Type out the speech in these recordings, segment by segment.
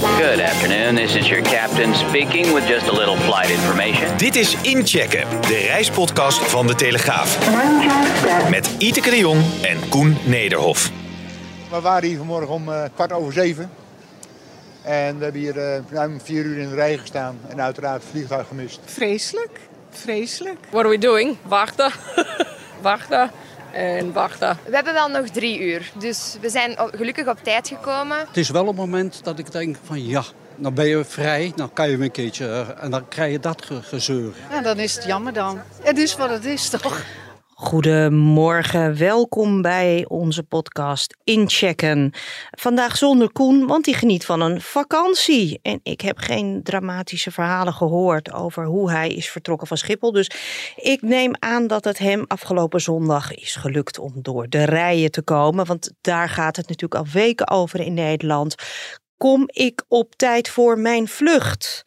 Good afternoon, this is your captain speaking with just a little flight information. Dit is Inchecken, de reispodcast van De Telegraaf. Met Iteke de Jong en Koen Nederhof. We waren hier vanmorgen om uh, kwart over zeven. En we hebben hier uh, ruim vier uur in de rij gestaan. En uiteraard het vliegtuig gemist. Vreselijk, vreselijk. What are we doing? Wachten. wachten en wachten. We hebben wel nog drie uur, dus we zijn gelukkig op tijd gekomen. Het is wel een moment dat ik denk van ja, dan ben je vrij, dan kan je een keertje eh, en dan krijg je dat gezeur. Ja, dan is het jammer dan. Het is wat het is toch? Goedemorgen, welkom bij onze podcast Inchecken. Vandaag zonder Koen, want die geniet van een vakantie. En ik heb geen dramatische verhalen gehoord over hoe hij is vertrokken van Schiphol. Dus ik neem aan dat het hem afgelopen zondag is gelukt om door de rijen te komen. Want daar gaat het natuurlijk al weken over in Nederland kom ik op tijd voor mijn vlucht?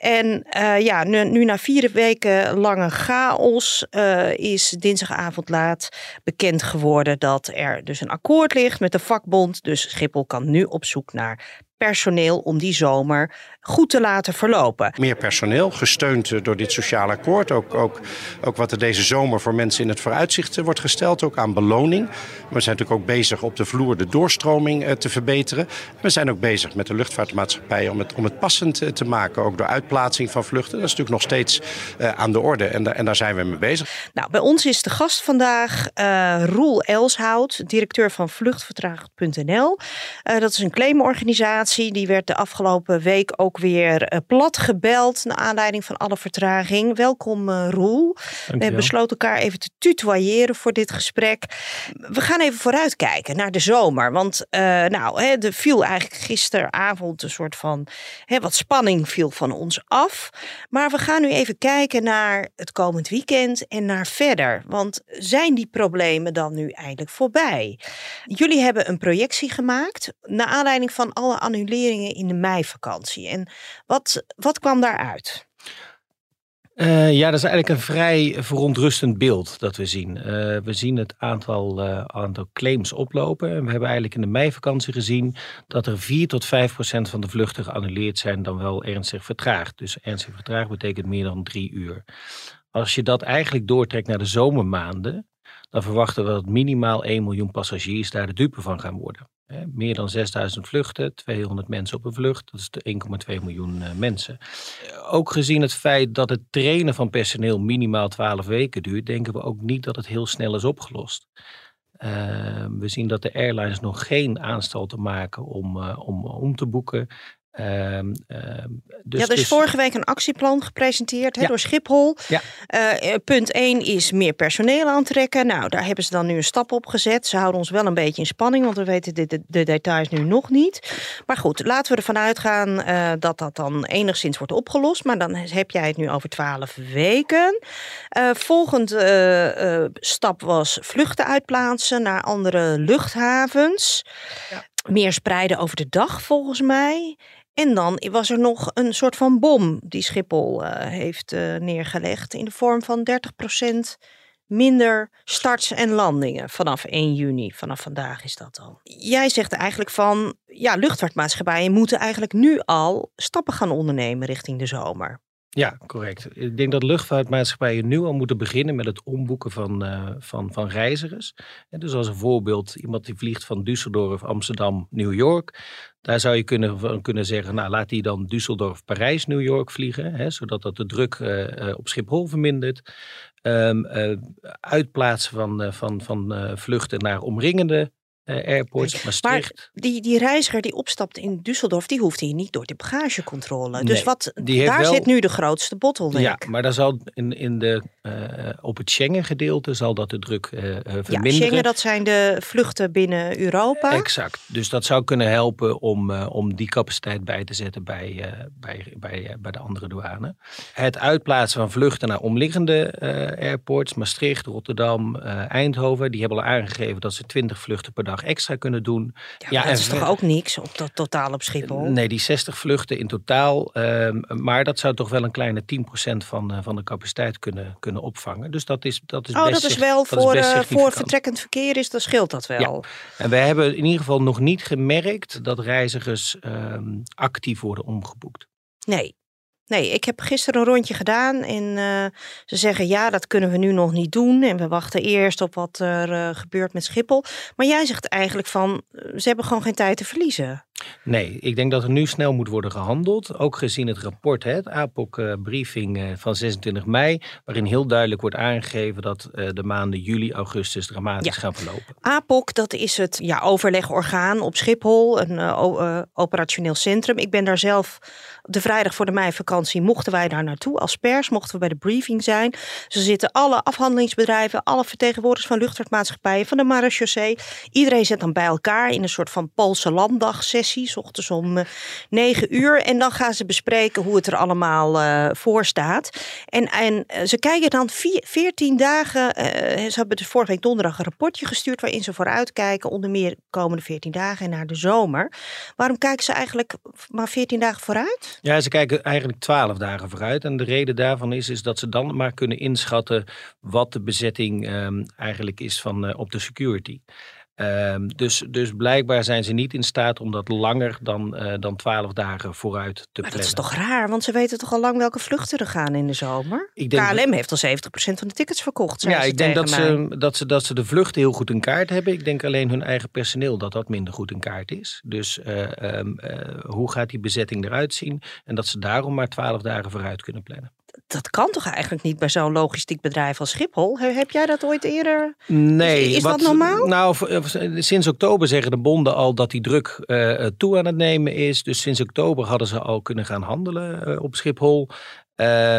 En uh, ja, nu, na vier weken lange chaos uh, is dinsdagavond laat bekend geworden dat er dus een akkoord ligt met de vakbond. Dus Schiphol kan nu op zoek naar personeel om die zomer goed te laten verlopen. Meer personeel, gesteund eh, door dit sociaal akkoord. Ook, ook, ook wat er deze zomer voor mensen in het vooruitzicht eh, wordt gesteld, ook aan beloning. We zijn natuurlijk ook bezig op de vloer de doorstroming eh, te verbeteren. We zijn ook bezig met de luchtvaartmaatschappij om het, om het passend te maken, ook door uitplaatsing van vluchten. Dat is natuurlijk nog steeds aan de orde en, en daar zijn we mee bezig. Nou, bij ons is de gast vandaag uh, Roel Elshout, directeur van vluchtvertraagd.nl. Uh, dat is een claimorganisatie die werd de afgelopen week ook weer uh, plat gebeld naar aanleiding van alle vertraging. Welkom uh, Roel. We hebben besloten elkaar even te tutoyeren voor dit gesprek. We gaan even vooruitkijken naar de zomer. Want uh, nou, hè, er viel eigenlijk gisteravond een soort van hè, wat spanning viel van ons af. Maar we gaan nu even kijken naar het komend weekend en naar verder. Want zijn die problemen dan nu eindelijk voorbij? Jullie hebben een projectie gemaakt naar aanleiding van alle annuleringen in de meivakantie. En wat, wat kwam daaruit? Uh, ja, dat is eigenlijk een vrij verontrustend beeld dat we zien. Uh, we zien het aantal, uh, aantal claims oplopen. En we hebben eigenlijk in de meivakantie gezien dat er 4 tot 5 procent van de vluchten geannuleerd zijn dan wel ernstig vertraagd. Dus ernstig vertraagd betekent meer dan drie uur. Als je dat eigenlijk doortrekt naar de zomermaanden, dan verwachten we dat minimaal 1 miljoen passagiers daar de dupe van gaan worden. Meer dan 6000 vluchten, 200 mensen op een vlucht, dat is de 1,2 miljoen eh, mensen. Eh, ook gezien het feit dat het trainen van personeel minimaal 12 weken duurt, denken we ook niet dat het heel snel is opgelost. Uh, we zien dat de airlines nog geen te maken om, om om te boeken. Um, dus, ja, er is dus vorige week een actieplan gepresenteerd hè, door Schiphol. Ja. Uh, punt 1 is meer personeel aantrekken. Nou, daar hebben ze dan nu een stap op gezet. Ze houden ons wel een beetje in spanning, want we weten de, de, de details nu nog niet. Maar goed, laten we ervan uitgaan uh, dat dat dan enigszins wordt opgelost. Maar dan heb jij het nu over 12 weken. Uh, volgende stap was vluchten uitplaatsen naar andere luchthavens. Ja. Meer spreiden over de dag volgens mij. En dan was er nog een soort van bom die Schiphol uh, heeft uh, neergelegd in de vorm van 30% minder starts en landingen vanaf 1 juni. Vanaf vandaag is dat al. Jij zegt eigenlijk van, ja, luchtvaartmaatschappijen moeten eigenlijk nu al stappen gaan ondernemen richting de zomer. Ja, correct. Ik denk dat luchtvaartmaatschappijen nu al moeten beginnen met het omboeken van, uh, van, van reizigers. En dus als een voorbeeld, iemand die vliegt van Düsseldorf, Amsterdam, New York. Daar zou je kunnen, kunnen zeggen, nou laat die dan Düsseldorf, Parijs, New York vliegen. Hè, zodat dat de druk uh, op Schiphol vermindert. Um, uitplaatsen van, van, van vluchten naar omringende airports, Maastricht. Maar die, die reiziger die opstapt in Düsseldorf, die hoeft hier niet door de bagagecontrole. Dus wat, daar zit nu de grootste bottleneck. Ja, maar daar zal in, in de, op het Schengen-gedeelte zal dat de druk verminderen. Ja, Schengen dat zijn de vluchten binnen Europa. Exact. Dus dat zou kunnen helpen om, om die capaciteit bij te zetten bij, bij, bij, bij de andere douane. Het uitplaatsen van vluchten naar omliggende airports, Maastricht, Rotterdam, Eindhoven, die hebben al aangegeven dat ze 20 vluchten per dag extra kunnen doen. Ja, dat is toch ook niks op dat totaal op Schiphol? Nee, die 60 vluchten in totaal. Ehm, maar dat zou toch wel een kleine 10% van, uh, van de capaciteit kunnen, kunnen opvangen. Dus dat is, dat is oh, best dat is wel voor, uh, voor vertrekkend verkeer is, dan scheelt dat wel. Ja. En wij hebben in ieder geval nog niet gemerkt dat reizigers ehm, actief worden omgeboekt. Nee, Nee, ik heb gisteren een rondje gedaan en uh, ze zeggen ja, dat kunnen we nu nog niet doen. En we wachten eerst op wat er uh, gebeurt met Schiphol. Maar jij zegt eigenlijk van, ze hebben gewoon geen tijd te verliezen. Nee, ik denk dat er nu snel moet worden gehandeld. Ook gezien het rapport, het APOC-briefing eh, van 26 mei, waarin heel duidelijk wordt aangegeven dat eh, de maanden juli, augustus dramatisch gaan verlopen. APOC, dat is het ja, overlegorgaan op Schiphol, een uh, operationeel centrum. Ik ben daar zelf de vrijdag voor de meivakantie, mochten wij daar naartoe als pers, mochten we bij de briefing zijn. Ze zitten alle afhandelingsbedrijven, alle vertegenwoordigers van luchtvaartmaatschappijen, van de marechaussee. Iedereen zit dan bij elkaar in een soort van Poolse landdagssessie sessie, s ochtends om uh, negen uur. En dan gaan ze bespreken hoe het er allemaal uh, voor staat. En, en uh, ze kijken dan vier, 14 dagen. ze hebben dus vorige week donderdag een rapportje gestuurd waarin ze vooruitkijken, onder meer komende 14 dagen en naar de zomer. Waarom kijken ze eigenlijk maar 14 dagen vooruit? Ja, ze kijken eigenlijk 12 dagen vooruit. En de reden daarvan is, is dat ze dan maar kunnen inschatten wat de bezetting um, eigenlijk is van, op de security. Um, dus, dus blijkbaar zijn ze niet in staat om dat langer dan, uh, dan 12 dagen vooruit te plannen. dat is toch raar, want ze weten toch al lang welke vluchten er gaan in de zomer? Ik denk KLM heeft al 70% van de tickets verkocht. Ja, ik denk dat ze, dat, ze, dat ze de vluchten heel goed in kaart hebben. Ik denk alleen hun eigen personeel dat dat minder goed in kaart is. Dus uh, um, uh, hoe gaat die bezetting eruit zien? En dat ze daarom maar 12 dagen vooruit kunnen plannen dat kan toch eigenlijk niet bij zo'n logistiek bedrijf als Schiphol? Heb jij dat ooit eerder? Nee. Is, dat normaal? Nou, sinds oktober zeggen de bonden al dat die druk uh, toe aan het nemen is. Dus sinds oktober hadden ze al kunnen gaan handelen uh, op Schiphol. Uh,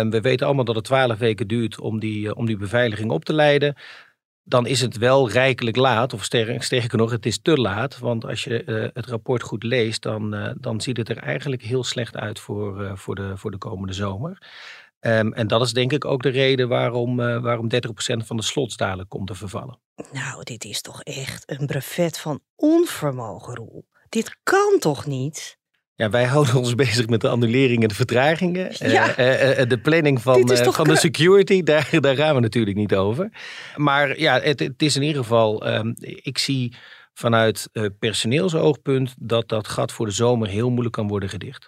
we weten allemaal dat het twaalf weken duurt om die, om die beveiliging op te leiden. Dan is het wel rijkelijk laat, of sterker nog, het is te laat. Want als je het rapport goed leest, dan, dan ziet het er eigenlijk heel slecht uit voor, voor, de, voor de komende zomer. Um, en dat is denk ik ook de reden waarom, uh, waarom 30% van de slots dadelijk komt te vervallen. Nou, dit is toch echt een brevet van onvermogen, Roel. Dit kan toch niet? Ja, wij houden ons bezig met de annuleringen en de vertragingen. Ja. Uh, uh, de planning van, van de security, daar, daar gaan we natuurlijk niet over. Maar ja, het, het is in ieder geval, um, ik zie vanuit personeelsoogpunt dat dat gat voor de zomer heel moeilijk kan worden gedicht.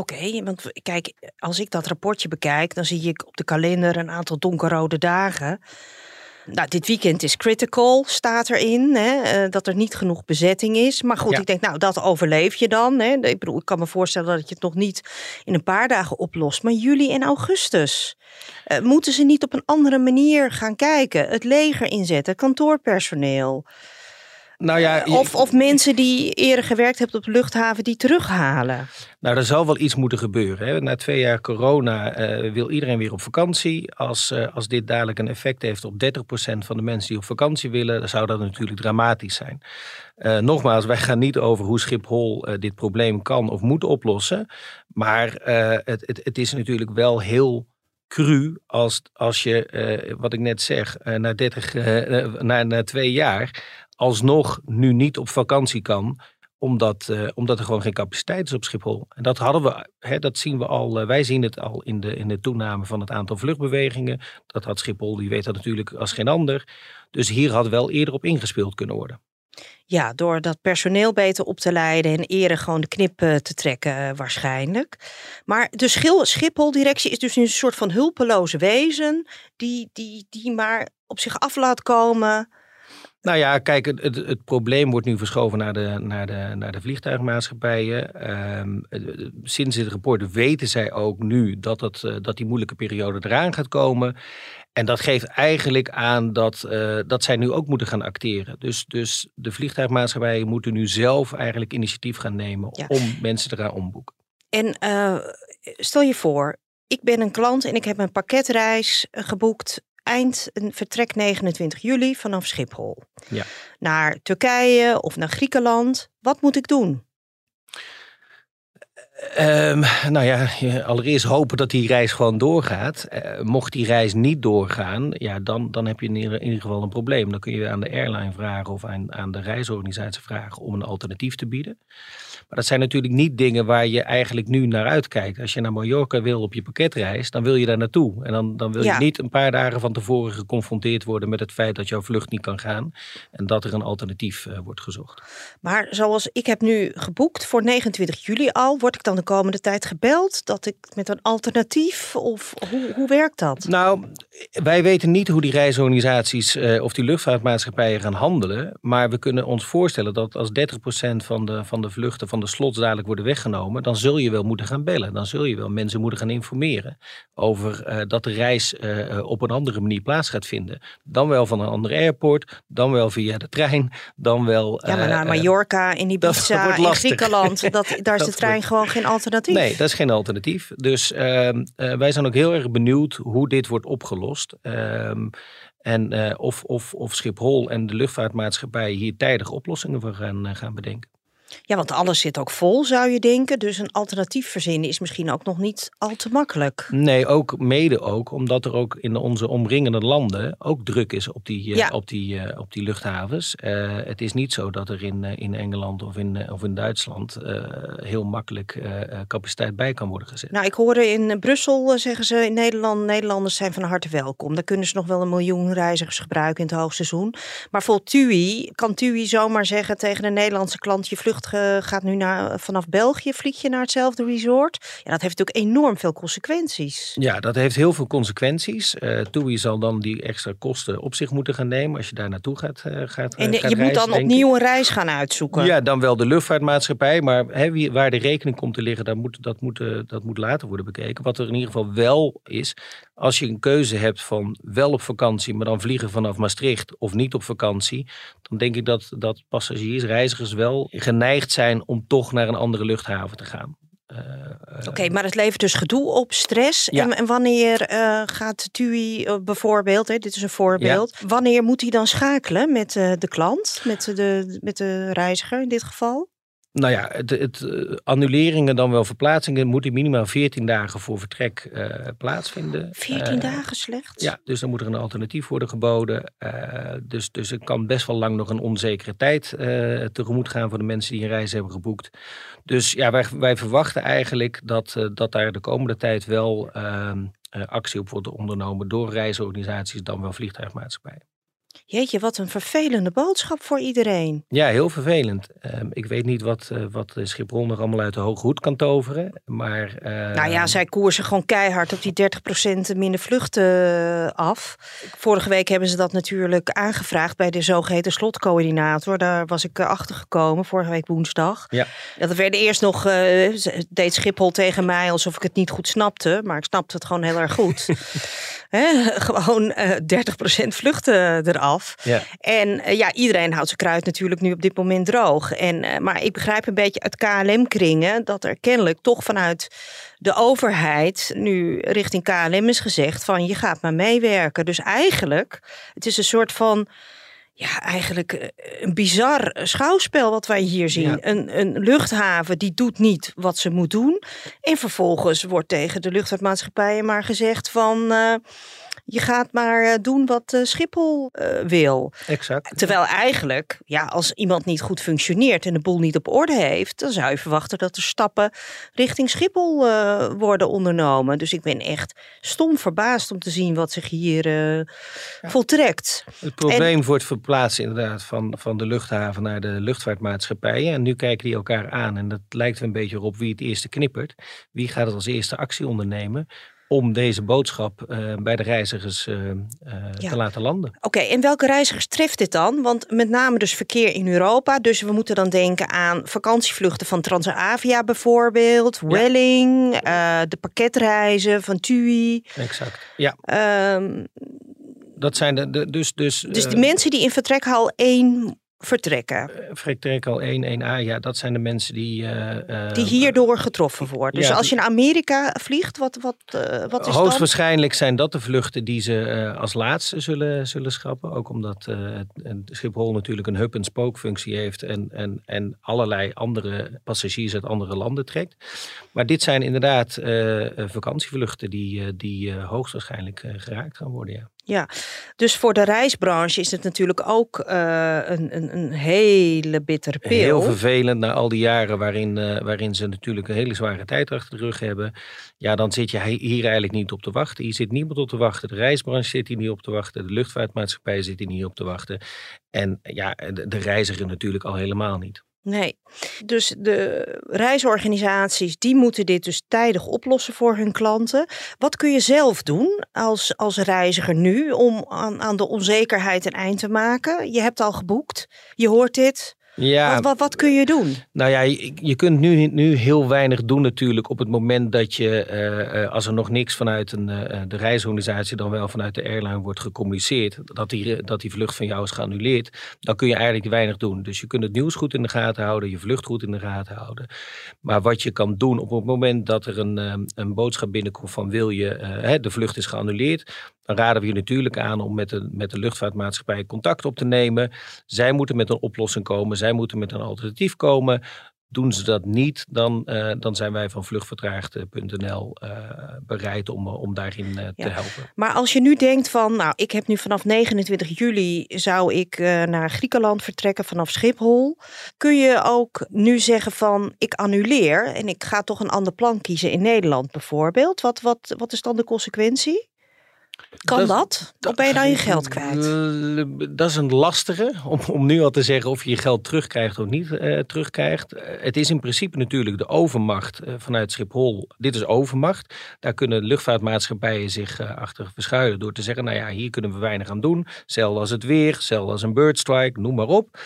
Oké, want kijk, als ik dat rapportje bekijk, dan zie ik op de kalender een aantal donkerrode dagen. Nou, dit weekend is critical, staat erin, hè, eh, dat er niet genoeg bezetting is. Maar goed, ik denk, nou, dat overleef je dan. Hè. Ik bedoel, ik kan me voorstellen dat je het nog niet in een paar dagen oplost. Maar juli en augustus, uh, moeten ze niet op een andere manier gaan kijken? Het leger inzetten, kantoorpersoneel. Nou ja, of, of mensen die eerder gewerkt hebben op de luchthaven die terughalen. Nou, er zal wel iets moeten gebeuren. Hè. Na twee jaar corona uh, wil iedereen weer op vakantie. Als, uh, als dit dadelijk een effect heeft op 30% van de mensen die op vakantie willen, dan zou dat natuurlijk dramatisch zijn. Uh, nogmaals, wij gaan niet over hoe Schiphol dit probleem kan of moet oplossen. Maar het, het, het is natuurlijk wel heel cru als, als je, wat ik net zeg, na, 30, na, na twee jaar alsnog nu niet op vakantie kan omdat, uh, omdat er gewoon geen capaciteit is op Schiphol. En dat hadden we, hè, dat zien we al, uh, wij zien het al in de, in de toename van het aantal vluchtbewegingen. Dat had Schiphol, die weet dat natuurlijk als geen ander. Dus hier had wel eerder op ingespeeld kunnen worden. Ja, door dat personeel beter op te leiden en eerder gewoon de knip uh, te trekken waarschijnlijk. Maar de Schiphol-directie is dus een soort van hulpeloze wezen die, die, die maar op zich af laat komen Nou ja, kijk, het, het, probleem wordt nu verschoven naar de, naar de, naar de vliegtuigmaatschappijen. Ehm, sinds dit rapport weten zij ook nu dat, het, eh, dat die moeilijke periode eraan gaat komen. En dat geeft eigenlijk aan dat, uh, dat zij nu ook moeten gaan acteren. Dus, dus de vliegtuigmaatschappijen moeten nu zelf eigenlijk initiatief gaan nemen om mensen te gaan omboeken. En uh, stel je voor, ik ben een klant en ik heb een pakketreis geboekt eind een vertrek 29 juli vanaf Schiphol. Ja. Naar Turkije of naar Griekenland. Wat moet ik doen? Um, nou ja, allereerst hopen dat die reis gewoon doorgaat. Uh, mocht die reis niet doorgaan, ja, dan, dan heb je in ieder, in ieder, geval een probleem. Dan kun je aan de airline vragen of aan, aan de reisorganisatie vragen om een alternatief te bieden. Maar dat zijn natuurlijk niet dingen waar je eigenlijk nu naar uitkijkt. Als je naar Mallorca wil op je pakketreis, dan wil je daar naartoe. En dan, dan wil je niet een paar dagen van tevoren geconfronteerd worden met het feit dat jouw vlucht niet kan gaan. En dat er een alternatief uh, wordt gezocht. Maar zoals ik heb nu geboekt voor 29 juli al, word ik dan de komende tijd gebeld dat ik met een alternatief? Of hoe, hoe werkt dat? Nou, wij weten niet hoe die reisorganisaties uh, of die luchtvaartmaatschappijen gaan handelen. Maar we kunnen ons voorstellen dat als 30% van de, van de vluchten van de slots dadelijk worden weggenomen, dan zul je wel moeten gaan bellen. Dan zul je wel mensen moeten gaan informeren over uh, dat de reis uh, op een andere manier plaats gaat vinden. Dan wel van een ander airport, dan wel via de trein, dan wel. ja, maar naar Mallorca, in Ibiza, in Griekenland, dat, daar is de trein gewoon geen alternatief. Nee, dat is geen alternatief. Dus ehm, wij zijn ook heel erg benieuwd hoe dit wordt opgelost. Ehm, en of, of, of Schiphol en de luchtvaartmaatschappij hier tijdig oplossingen voor gaan, gaan bedenken. Ja, want alles zit ook vol, zou je denken. Dus een alternatief verzinnen is misschien ook nog niet al te makkelijk. Nee, ook mede ook omdat er ook in onze omringende landen ook druk is op die, uh, op die, uh, op die luchthavens. Uh, het is niet zo dat er in, in Engeland of in, of in Duitsland heel makkelijk capaciteit bij kan worden gezet. Nou, ik hoorde in Brussel, zeggen ze in Nederland, Nederlanders zijn van harte welkom. Daar kunnen ze nog wel een miljoen reizigers gebruiken in het hoogseizoen. Maar vol TUI, kan TUI zomaar zeggen tegen een Nederlandse klant, je vlucht gaat nu naar, vanaf België, vlieg je naar hetzelfde resort. Ja, dat heeft natuurlijk enorm veel consequenties. Ja, dat heeft heel veel consequenties. Uh, TUI zal dan die extra kosten op zich moeten gaan nemen als je daar naartoe gaat, uh, gaat En gaat je moet dan opnieuw een reis gaan uitzoeken. Ja, dan wel de luchtvaartmaatschappij. Maar hè, waar de rekening komt te liggen, dat moet, dat, moet, dat moet later worden bekeken. Wat er in ieder geval wel is, als je een keuze hebt van wel op vakantie, maar dan vliegen vanaf Maastricht of niet op vakantie, dan denk ik dat, dat passagiers, reizigers wel geneigd zijn om toch naar een andere luchthaven te gaan. Uh, Oké, maar het levert dus gedoe op, stress. Ja. En, en, wanneer uh, gaat TUI uh, bijvoorbeeld, hè, dit is een voorbeeld, ja. wanneer moet hij dan schakelen met de klant, met de, met de reiziger in dit geval? Nou ja, het, het, eh, annuleringen dan wel verplaatsingen moeten minimaal 14 dagen voor vertrek uh, plaatsvinden. 14 uh, dagen slechts? Ja, dus dan moet er een alternatief worden geboden. Uh, dus, dus het kan best wel lang nog een onzekere tijd tegemoet gaan voor de mensen die een reis hebben geboekt. Dus ja, wij, wij verwachten eigenlijk dat, dat daar de komende tijd wel ehm, actie op wordt ondernomen door reisorganisaties, dan wel vliegtuigmaatschappijen. Jeetje, wat een vervelende boodschap voor iedereen. Ja, heel vervelend. Uh, ik weet niet wat, uh, wat Schiphol nog allemaal uit de hoge hoed kan toveren. Maar, uh, nou ja, zij koersen gewoon keihard op die 30% minder vluchten eh, af. Vorige week hebben ze dat natuurlijk aangevraagd bij de zogeheten slotcoördinator. Daar was ik achter gekomen, vorige week woensdag. Ja. Dat werden eerst nog, deed Schiphol tegen mij alsof ik het niet goed snapte. Maar ik snapte het gewoon heel erg goed. gewoon 30% vluchten eraf. Ja. En uh, ja, iedereen houdt zijn kruid natuurlijk nu op dit moment droog. En, uh, maar ik begrijp een beetje uit KLM-kringen dat er kennelijk toch vanuit de overheid nu richting KLM is gezegd van je gaat maar meewerken. Dus eigenlijk, het is een soort van ja, eigenlijk eh, een bizar schouwspel wat wij hier zien. Een, een luchthaven die doet niet wat ze moet doen. En vervolgens wordt tegen de luchtvaartmaatschappijen maar gezegd van... Uh, je gaat maar eh, doen wat uh, Schiphol uh, wil. Exact. Terwijl eigenlijk, ja, als iemand niet goed functioneert en de boel niet op orde heeft, dan zou je verwachten dat er stappen richting Schiphol worden ondernomen. Dus ik ben echt stom verbaasd om te zien wat zich hier ja. voltrekt. Het probleem en, wordt verplaatst inderdaad van, van de luchthaven naar de luchtvaartmaatschappijen. En nu kijken die elkaar aan en dat lijkt er een beetje op wie het eerste knippert. Wie gaat het als eerste actie ondernemen? Om deze boodschap bij de reizigers te laten landen. Oké, en welke reizigers treft dit dan? Want met name dus verkeer in Europa. Dus we moeten dan denken aan vakantievluchten van Transavia bijvoorbeeld, Welling, de pakketreizen van TUI. Exact, ja. Um, dat zijn de, de dus, dus, dus de mensen die in vertrekhal 1 vertrekken. Vertrek al 1, 1A, ja, dat zijn de mensen die... Uh, die hierdoor getroffen worden. Dus als je naar Amerika vliegt, wat, wat, uh, wat is Hoogstwaarschijnlijk zijn dat de vluchten die ze als laatste zullen, zullen schrappen. Ook omdat Schiphol natuurlijk een hub-en-spookfunctie heeft en, en, en allerlei andere passagiers uit andere landen trekt. Maar dit zijn inderdaad vakantievluchten die, die hoogstwaarschijnlijk geraakt gaan worden, ja. Ja, dus voor de reisbranche is het natuurlijk ook uh, een, een, een, hele bittere pil. Heel vervelend na al die jaren waarin, uh, waarin ze natuurlijk een hele zware tijd achter de rug hebben. Ja, dan zit je hier eigenlijk niet op te wachten. Hier zit niemand op te wachten. De reisbranche zit hier niet op te wachten. De luchtvaartmaatschappij zit hier niet op te wachten. En ja, de, de reiziger natuurlijk al helemaal niet. Nee, dus de reisorganisaties die moeten dit dus tijdig oplossen voor hun klanten. Wat kun je zelf doen als, als reiziger nu om aan, aan de onzekerheid een eind te maken? Je hebt al geboekt, je hoort dit. Ja, wat, wat, wat, kun je doen? Nou ja, je, je, kunt nu, nu heel weinig doen natuurlijk op het moment dat je, uh, als er nog niks vanuit een, uh, de reisorganisatie, dan wel vanuit de airline wordt gecommuniceerd, dat die, dat die vlucht van jou is geannuleerd, dan kun je eigenlijk weinig doen. Dus je kunt het nieuws goed in de gaten houden, je vlucht goed in de gaten houden. Maar wat je kan doen op het moment dat er een, een boodschap binnenkomt van wil je, de vlucht is geannuleerd, dan raden we je natuurlijk aan om met de, met de luchtvaartmaatschappij contact op te nemen. Zij moeten met een oplossing komen, zij moeten met een alternatief komen. Doen ze dat niet, dan, uh, dan zijn wij van vluchtvertraagd.nl uh, eh, bereid om, om daarin uh, ja. te helpen. Maar als je nu denkt van, nou, ik heb nu vanaf 29 juli zou ik naar Griekenland vertrekken vanaf Schiphol. Kun je ook nu zeggen van, ik annuleer en ik ga toch een ander plan kiezen in Nederland bijvoorbeeld? Wat, wat, wat is dan de consequentie? Kan dat? Of ben je dan je geld kwijt? Dat is een lastige, om, om nu al te zeggen of je je geld terugkrijgt of niet uh, terugkrijgt. Uh, het is in principe natuurlijk de overmacht vanuit Schiphol. Dit is overmacht. Daar kunnen luchtvaartmaatschappijen zich achter verschuilen door te zeggen, nou ja, hier kunnen we weinig aan doen. Zelfs als het weer, zelfs als een birdstrike, noem maar op.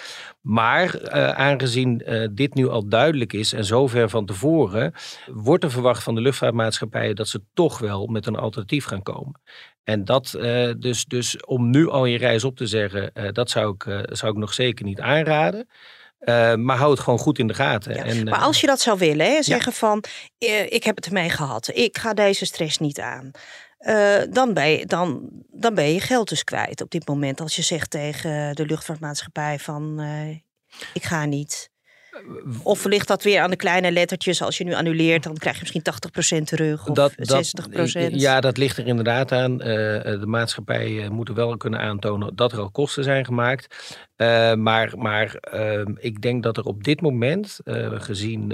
Maar aangezien dit nu al duidelijk is en zover van tevoren, wordt er verwacht van de luchtvaartmaatschappijen dat ze toch wel met een alternatief gaan komen. En dat, uh, dus, dus om nu al je reis op te zeggen, dat zou ik, zou ik nog zeker niet aanraden. maar hou het gewoon goed in de gaten. Ja, en, maar als je dat zou willen, hè, zeggen ja. van ik heb het ermee gehad, ik ga deze stress niet aan. dan, ben je, dan, dan ben je geld dus kwijt op dit moment. Als je zegt tegen de luchtvaartmaatschappij van ik ga niet. Of ligt dat weer aan de kleine lettertjes? Als je nu annuleert, dan krijg je misschien 80% terug of dat, 60%. ja, dat ligt er inderdaad aan. Uh, de maatschappijen moeten wel kunnen aantonen dat er al kosten zijn gemaakt. Uh, maar maar uh, ik denk dat er op dit moment, gezien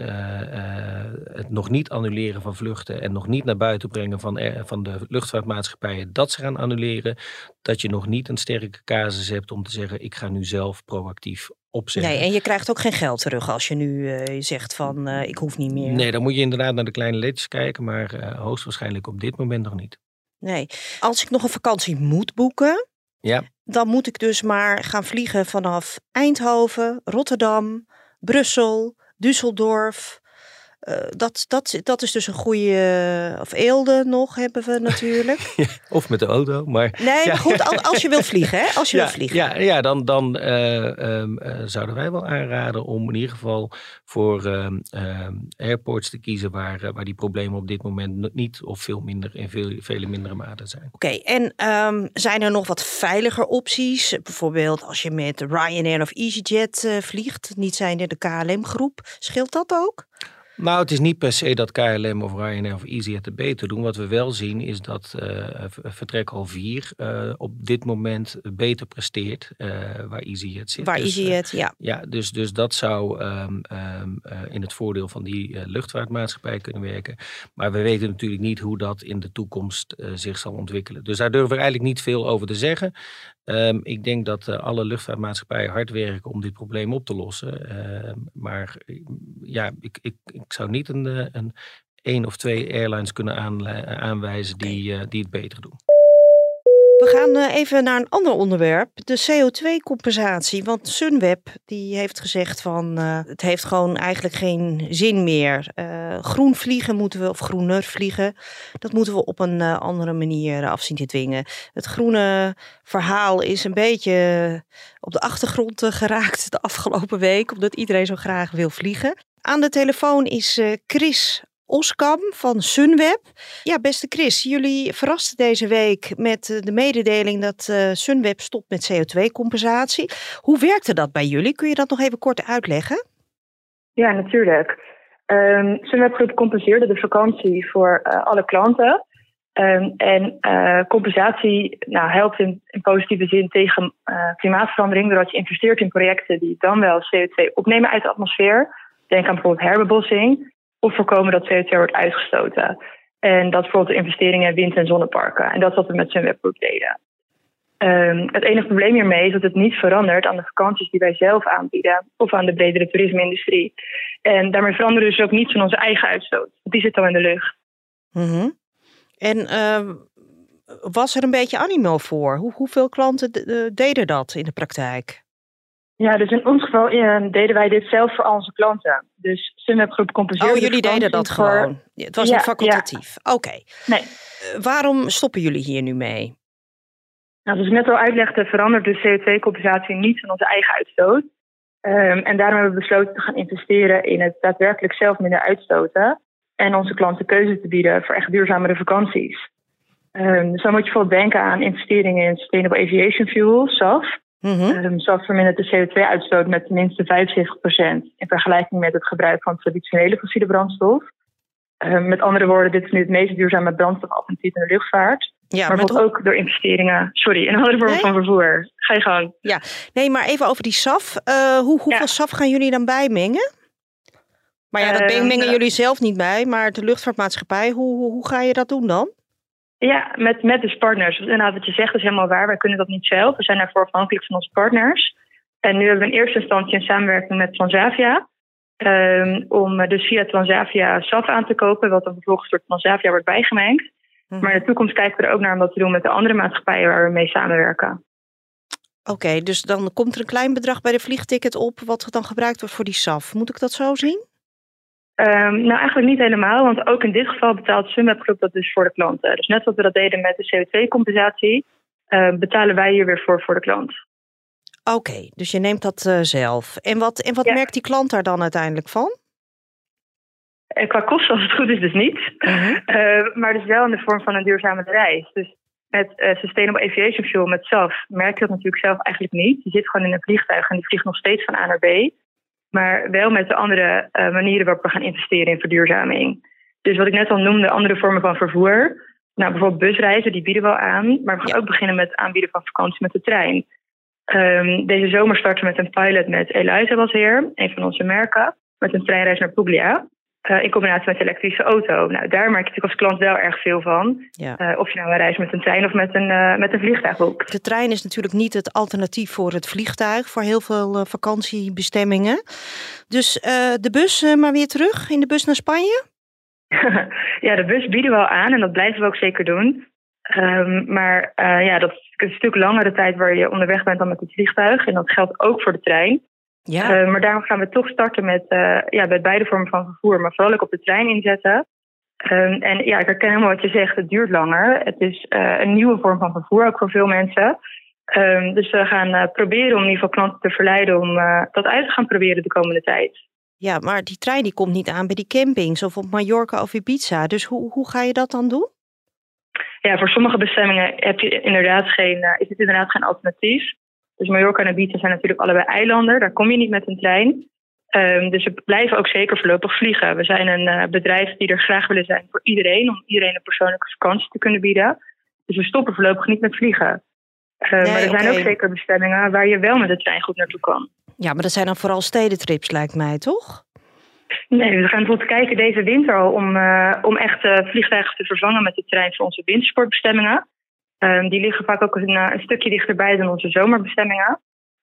het nog niet annuleren van vluchten en nog niet naar buiten brengen van, van de luchtvaartmaatschappijen dat ze gaan annuleren, dat je nog niet een sterke casus hebt om te zeggen: ik ga nu zelf proactief opzetten. Nee, en je krijgt ook geen geld terug als je nu uh, zegt van uh, ik hoef niet meer. Nee, dan moet je inderdaad naar de kleine letjes kijken, maar uh, hoogstwaarschijnlijk op dit moment nog niet. Nee, als ik nog een vakantie moet boeken, ja. dan moet ik dus maar gaan vliegen vanaf Eindhoven, Rotterdam, Brussel, Düsseldorf, uh, dat, dat, dat is dus een goede. Of Eelde nog hebben we natuurlijk. ja, of met de auto. Maar, nee, maar goed, als, je wil vliegen, hè? Als je ja, wil vliegen. Ja, ja dan, dan uh, um, uh, zouden wij wel aanraden om in ieder geval voor um, airports te kiezen waar, waar die problemen op dit moment niet of veel minder in veel, vele mindere mate zijn. Oké, okay, en zijn er nog wat veiliger opties? Bijvoorbeeld als je met Ryanair of EasyJet vliegt, niet zijn er de KLM-groep. Scheelt dat ook? Nou, het is niet per se dat KLM of Ryanair of EasyJet het beter doen. Wat we wel zien is dat uh, vertrek al 4 uh, op dit moment beter presteert uh, waar EasyJet zit. Waar dus, EasyJet, ja. Ja, dus, dus dat zou um, um, in het voordeel van die luchtvaartmaatschappij kunnen werken. Maar we weten natuurlijk niet hoe dat in de toekomst zich zal ontwikkelen. Dus daar durven we eigenlijk niet veel over te zeggen. Um, ik denk dat uh, alle luchtvaartmaatschappijen hard werken om dit probleem op te lossen. Uh, maar ja, ik, ik, ik zou niet een, eh, een één of twee airlines kunnen aanwijzen die, die het beter doen. We gaan eh, even naar een ander onderwerp, de CO2-compensatie. Want Sunweb die heeft gezegd van uh, het heeft gewoon eigenlijk geen zin meer. Uh, groen vliegen moeten we, of groener vliegen, dat moeten we op een andere manier af zien te dwingen. Het groene verhaal is een beetje op de achtergrond geraakt de afgelopen week, omdat iedereen zo graag wil vliegen. Aan de telefoon is Chris Oskam van Sunweb. Ja, beste Chris, jullie verrasten deze week met eh, de mededeling dat uh, Sunweb stopt met CO2-compensatie. Hoe werkte dat bij jullie? Kun je dat nog even kort uitleggen? Ja, natuurlijk. Um, Sunweb Groep compenseerde de vakantie voor uh, alle klanten. Um, en compensatie nou, helpt in, in, positieve zin tegen klimaatverandering doordat je investeert in projecten die dan wel CO2 opnemen uit de atmosfeer. Denk aan bijvoorbeeld herbebossing of voorkomen dat CO2 wordt uitgestoten. En dat bijvoorbeeld investeringen in wind- en zonneparken. En dat is wat we met webgroep deden. Um, het enige probleem hiermee is dat het niet verandert aan de vakanties die wij zelf aanbieden of aan de bredere toerisme-industrie. En daarmee veranderen dus ook niets van onze eigen uitstoot. Die zit al in de lucht. Mm. En uh, was er een beetje animo voor? Hoe, hoeveel klanten deden dat in de praktijk? Ja, dus in ons geval uh, deden wij dit zelf voor al onze klanten. Dus Sunweb Groep compenseerde. Oh, jullie deden dat voor... gewoon? Het was niet facultatief? Oké. Nee. Uh, waarom stoppen jullie hier nu mee? Nou, zoals ik net al uitlegde, verandert de CO2-compensatie niet van onze eigen uitstoot. Um, en daarom hebben we besloten te gaan investeren in het daadwerkelijk zelf minder uitstoten. En onze klanten keuze te bieden voor echt duurzamere vakanties. Um, dus dan moet je bijvoorbeeld denken aan investeringen in Sustainable Aviation Fuel, SAF. Mm -hmm. um, vermindert de CO2-uitstoot met tenminste 75% in vergelijking met het gebruik van traditionele fossiele brandstof. Um, met andere woorden, dit is nu het meest duurzame brandstofalternatief in de luchtvaart. Ja, maar bijvoorbeeld ook door investeringen, sorry, in andere vormen van vervoer. Ga je gang. Ja, nee, maar even over die SAF. Uh, hoe, hoeveel ja. SAF gaan jullie dan bijmengen? Maar ja, dat mengen uh, jullie zelf niet bij, maar de luchtvaartmaatschappij, hoe, hoe, hoe ga je dat doen dan? Ja, met, met dus partners. Inderdaad, wat je zegt is helemaal waar. Wij kunnen dat niet zelf. We zijn daarvoor afhankelijk van onze partners. En nu hebben we in eerste instantie een samenwerking met Transavia. Um, om dus via Transavia SAF aan te kopen, wat dan vervolgens door Transavia wordt bijgemengd. Hm. Maar in de toekomst kijken we er ook naar om dat te doen met de andere maatschappijen waar we mee samenwerken. Oké, okay, dus dan komt er een klein bedrag bij de vliegticket op, wat dan gebruikt wordt voor die SAF. Moet ik dat zo zien? Um, nou, eigenlijk niet helemaal, want ook in dit geval betaalt Sunweb Groep dat dus voor de klanten. Dus net wat we dat deden met de CO2-compensatie, uh, betalen wij hier weer voor voor de klant. Oké, okay, dus je neemt dat uh, zelf. En wat, en wat ja. merkt die klant daar dan uiteindelijk van? En qua kosten, als het goed is, dus niet. Uh -huh. maar dus wel in de vorm van een duurzame reis. Dus met uh, Sustainable Aviation Fuel, met SAF, merk je dat natuurlijk zelf eigenlijk niet. Je zit gewoon in een vliegtuig en die vliegt nog steeds van A naar B maar wel met de andere uh, manieren waarop we gaan investeren in verduurzaming. Dus wat ik net al noemde, andere vormen van vervoer. Nou, bijvoorbeeld busreizen, die bieden we al aan. Maar we gaan ook beginnen met het aanbieden van vakantie met de trein. Um, deze zomer starten we met een pilot met Eliza was heer, een van onze merken, met een treinreis naar Puglia. Uh, in combinatie met een elektrische auto. Nou, daar merk je natuurlijk als klant wel erg veel van. Ja. Uh, of je nou een reis met een trein of met een, uh, met een vliegtuig boekt. De trein is natuurlijk niet het alternatief voor het vliegtuig, voor heel veel vakantiebestemmingen. Dus de bus maar weer terug, in de bus naar Spanje? ja, de bus bieden we al aan en dat blijven we ook zeker doen. Um, maar ja, dat is een stuk langere tijd waar je onderweg bent dan met het vliegtuig. En dat geldt ook voor de trein. Ja. Uh, maar daarom gaan we toch starten met, uh, ja, met beide vormen van vervoer, maar vooral ook op de trein inzetten. Um, en ja, ik herken helemaal wat je zegt, het duurt langer. Het is uh, een nieuwe vorm van vervoer, ook voor veel mensen. Um, dus we gaan proberen om in ieder geval klanten te verleiden om dat uit te gaan proberen de komende tijd. Ja, maar die trein die komt niet aan bij die campings of op Mallorca of Ibiza. Dus hoe, hoe ga je dat dan doen? Ja, voor sommige bestemmingen heb je inderdaad geen, is het inderdaad geen alternatief. Dus Mallorca en Ibiza zijn natuurlijk allebei eilanden. Daar kom je niet met een trein. Um, dus we blijven ook zeker voorlopig vliegen. We zijn een uh, bedrijf die er graag willen zijn voor iedereen. Om iedereen een persoonlijke vakantie te kunnen bieden. Dus we stoppen voorlopig niet met vliegen. Uh, nee, maar er zijn ook zeker bestemmingen waar je wel met de trein goed naartoe kan. Ja, maar dat zijn dan vooral stedentrips lijkt mij, toch? Nee, we gaan bijvoorbeeld kijken deze winter al om, uh, om echt vliegtuigen te vervangen met de trein voor onze wintersportbestemmingen. Um, die liggen vaak ook een, eh, een, stukje dichterbij dan onze zomerbestemmingen.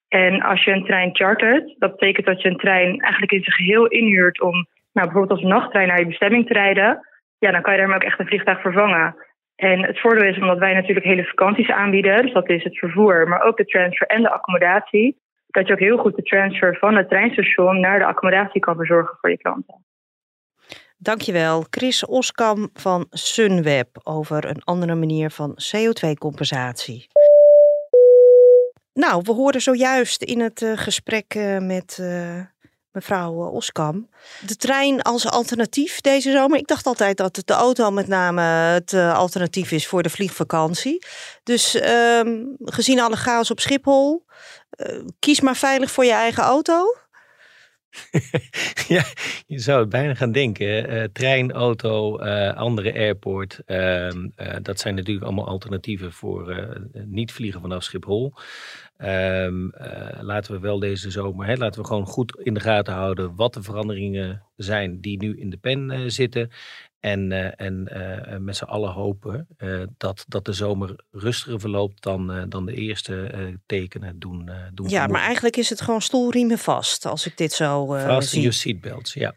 En als je een trein chartert, dat betekent dat je een trein eigenlijk in zijn geheel inhuurt om nou, bijvoorbeeld als nachttrein naar je bestemming te rijden, ja, dan kan je daarmee ook echt een vliegtuig vervangen. En het voordeel is omdat wij natuurlijk hele vakanties aanbieden, dus dat is het vervoer, maar ook de transfer en de accommodatie, dat je ook heel goed de transfer van het treinstation naar de accommodatie kan verzorgen voor je klanten. Dankjewel, Chris Oskam van Sunweb over een andere manier van CO2-compensatie. Nou, we hoorden zojuist in het uh, gesprek uh, met uh, mevrouw Oskam de trein als alternatief deze zomer. Ik dacht altijd dat de auto met name het alternatief is voor de vliegvakantie. Dus ehm, gezien alle chaos op Schiphol, kies maar veilig voor je eigen auto. ja, je zou het bijna gaan denken. Uh, trein, auto, uh, andere airport. Uh, dat zijn natuurlijk allemaal alternatieven voor niet vliegen vanaf Schiphol. Ehm, laten we wel deze zomer, hè, laten we gewoon goed in de gaten houden wat de veranderingen zijn die nu in de pen zitten. En, uh, en uh, met z'n allen hopen uh, dat, dat de zomer rustiger verloopt dan, dan de eerste tekenen doen. doen ja, maar eigenlijk is het gewoon stoelriemen vast, als ik dit zo Vast in je seatbelts, ja.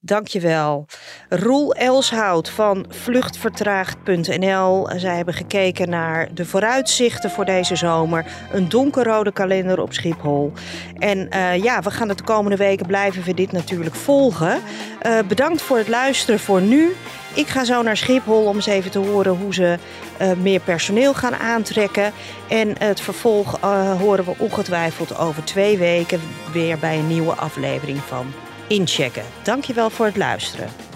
Dankjewel. Roel Elshout van vluchtvertraagd.nl. Zij hebben gekeken naar de vooruitzichten voor deze zomer. Een donkerrode kalender op Schiphol. En uh, ja, we gaan het de komende weken blijven we dit natuurlijk volgen. Uh, bedankt voor het luisteren voor nu. Ik ga zo naar Schiphol om eens even te horen hoe ze uh, meer personeel gaan aantrekken. En het vervolg horen we ongetwijfeld over twee weken weer bij een nieuwe aflevering van inchecken. Dankjewel voor het luisteren.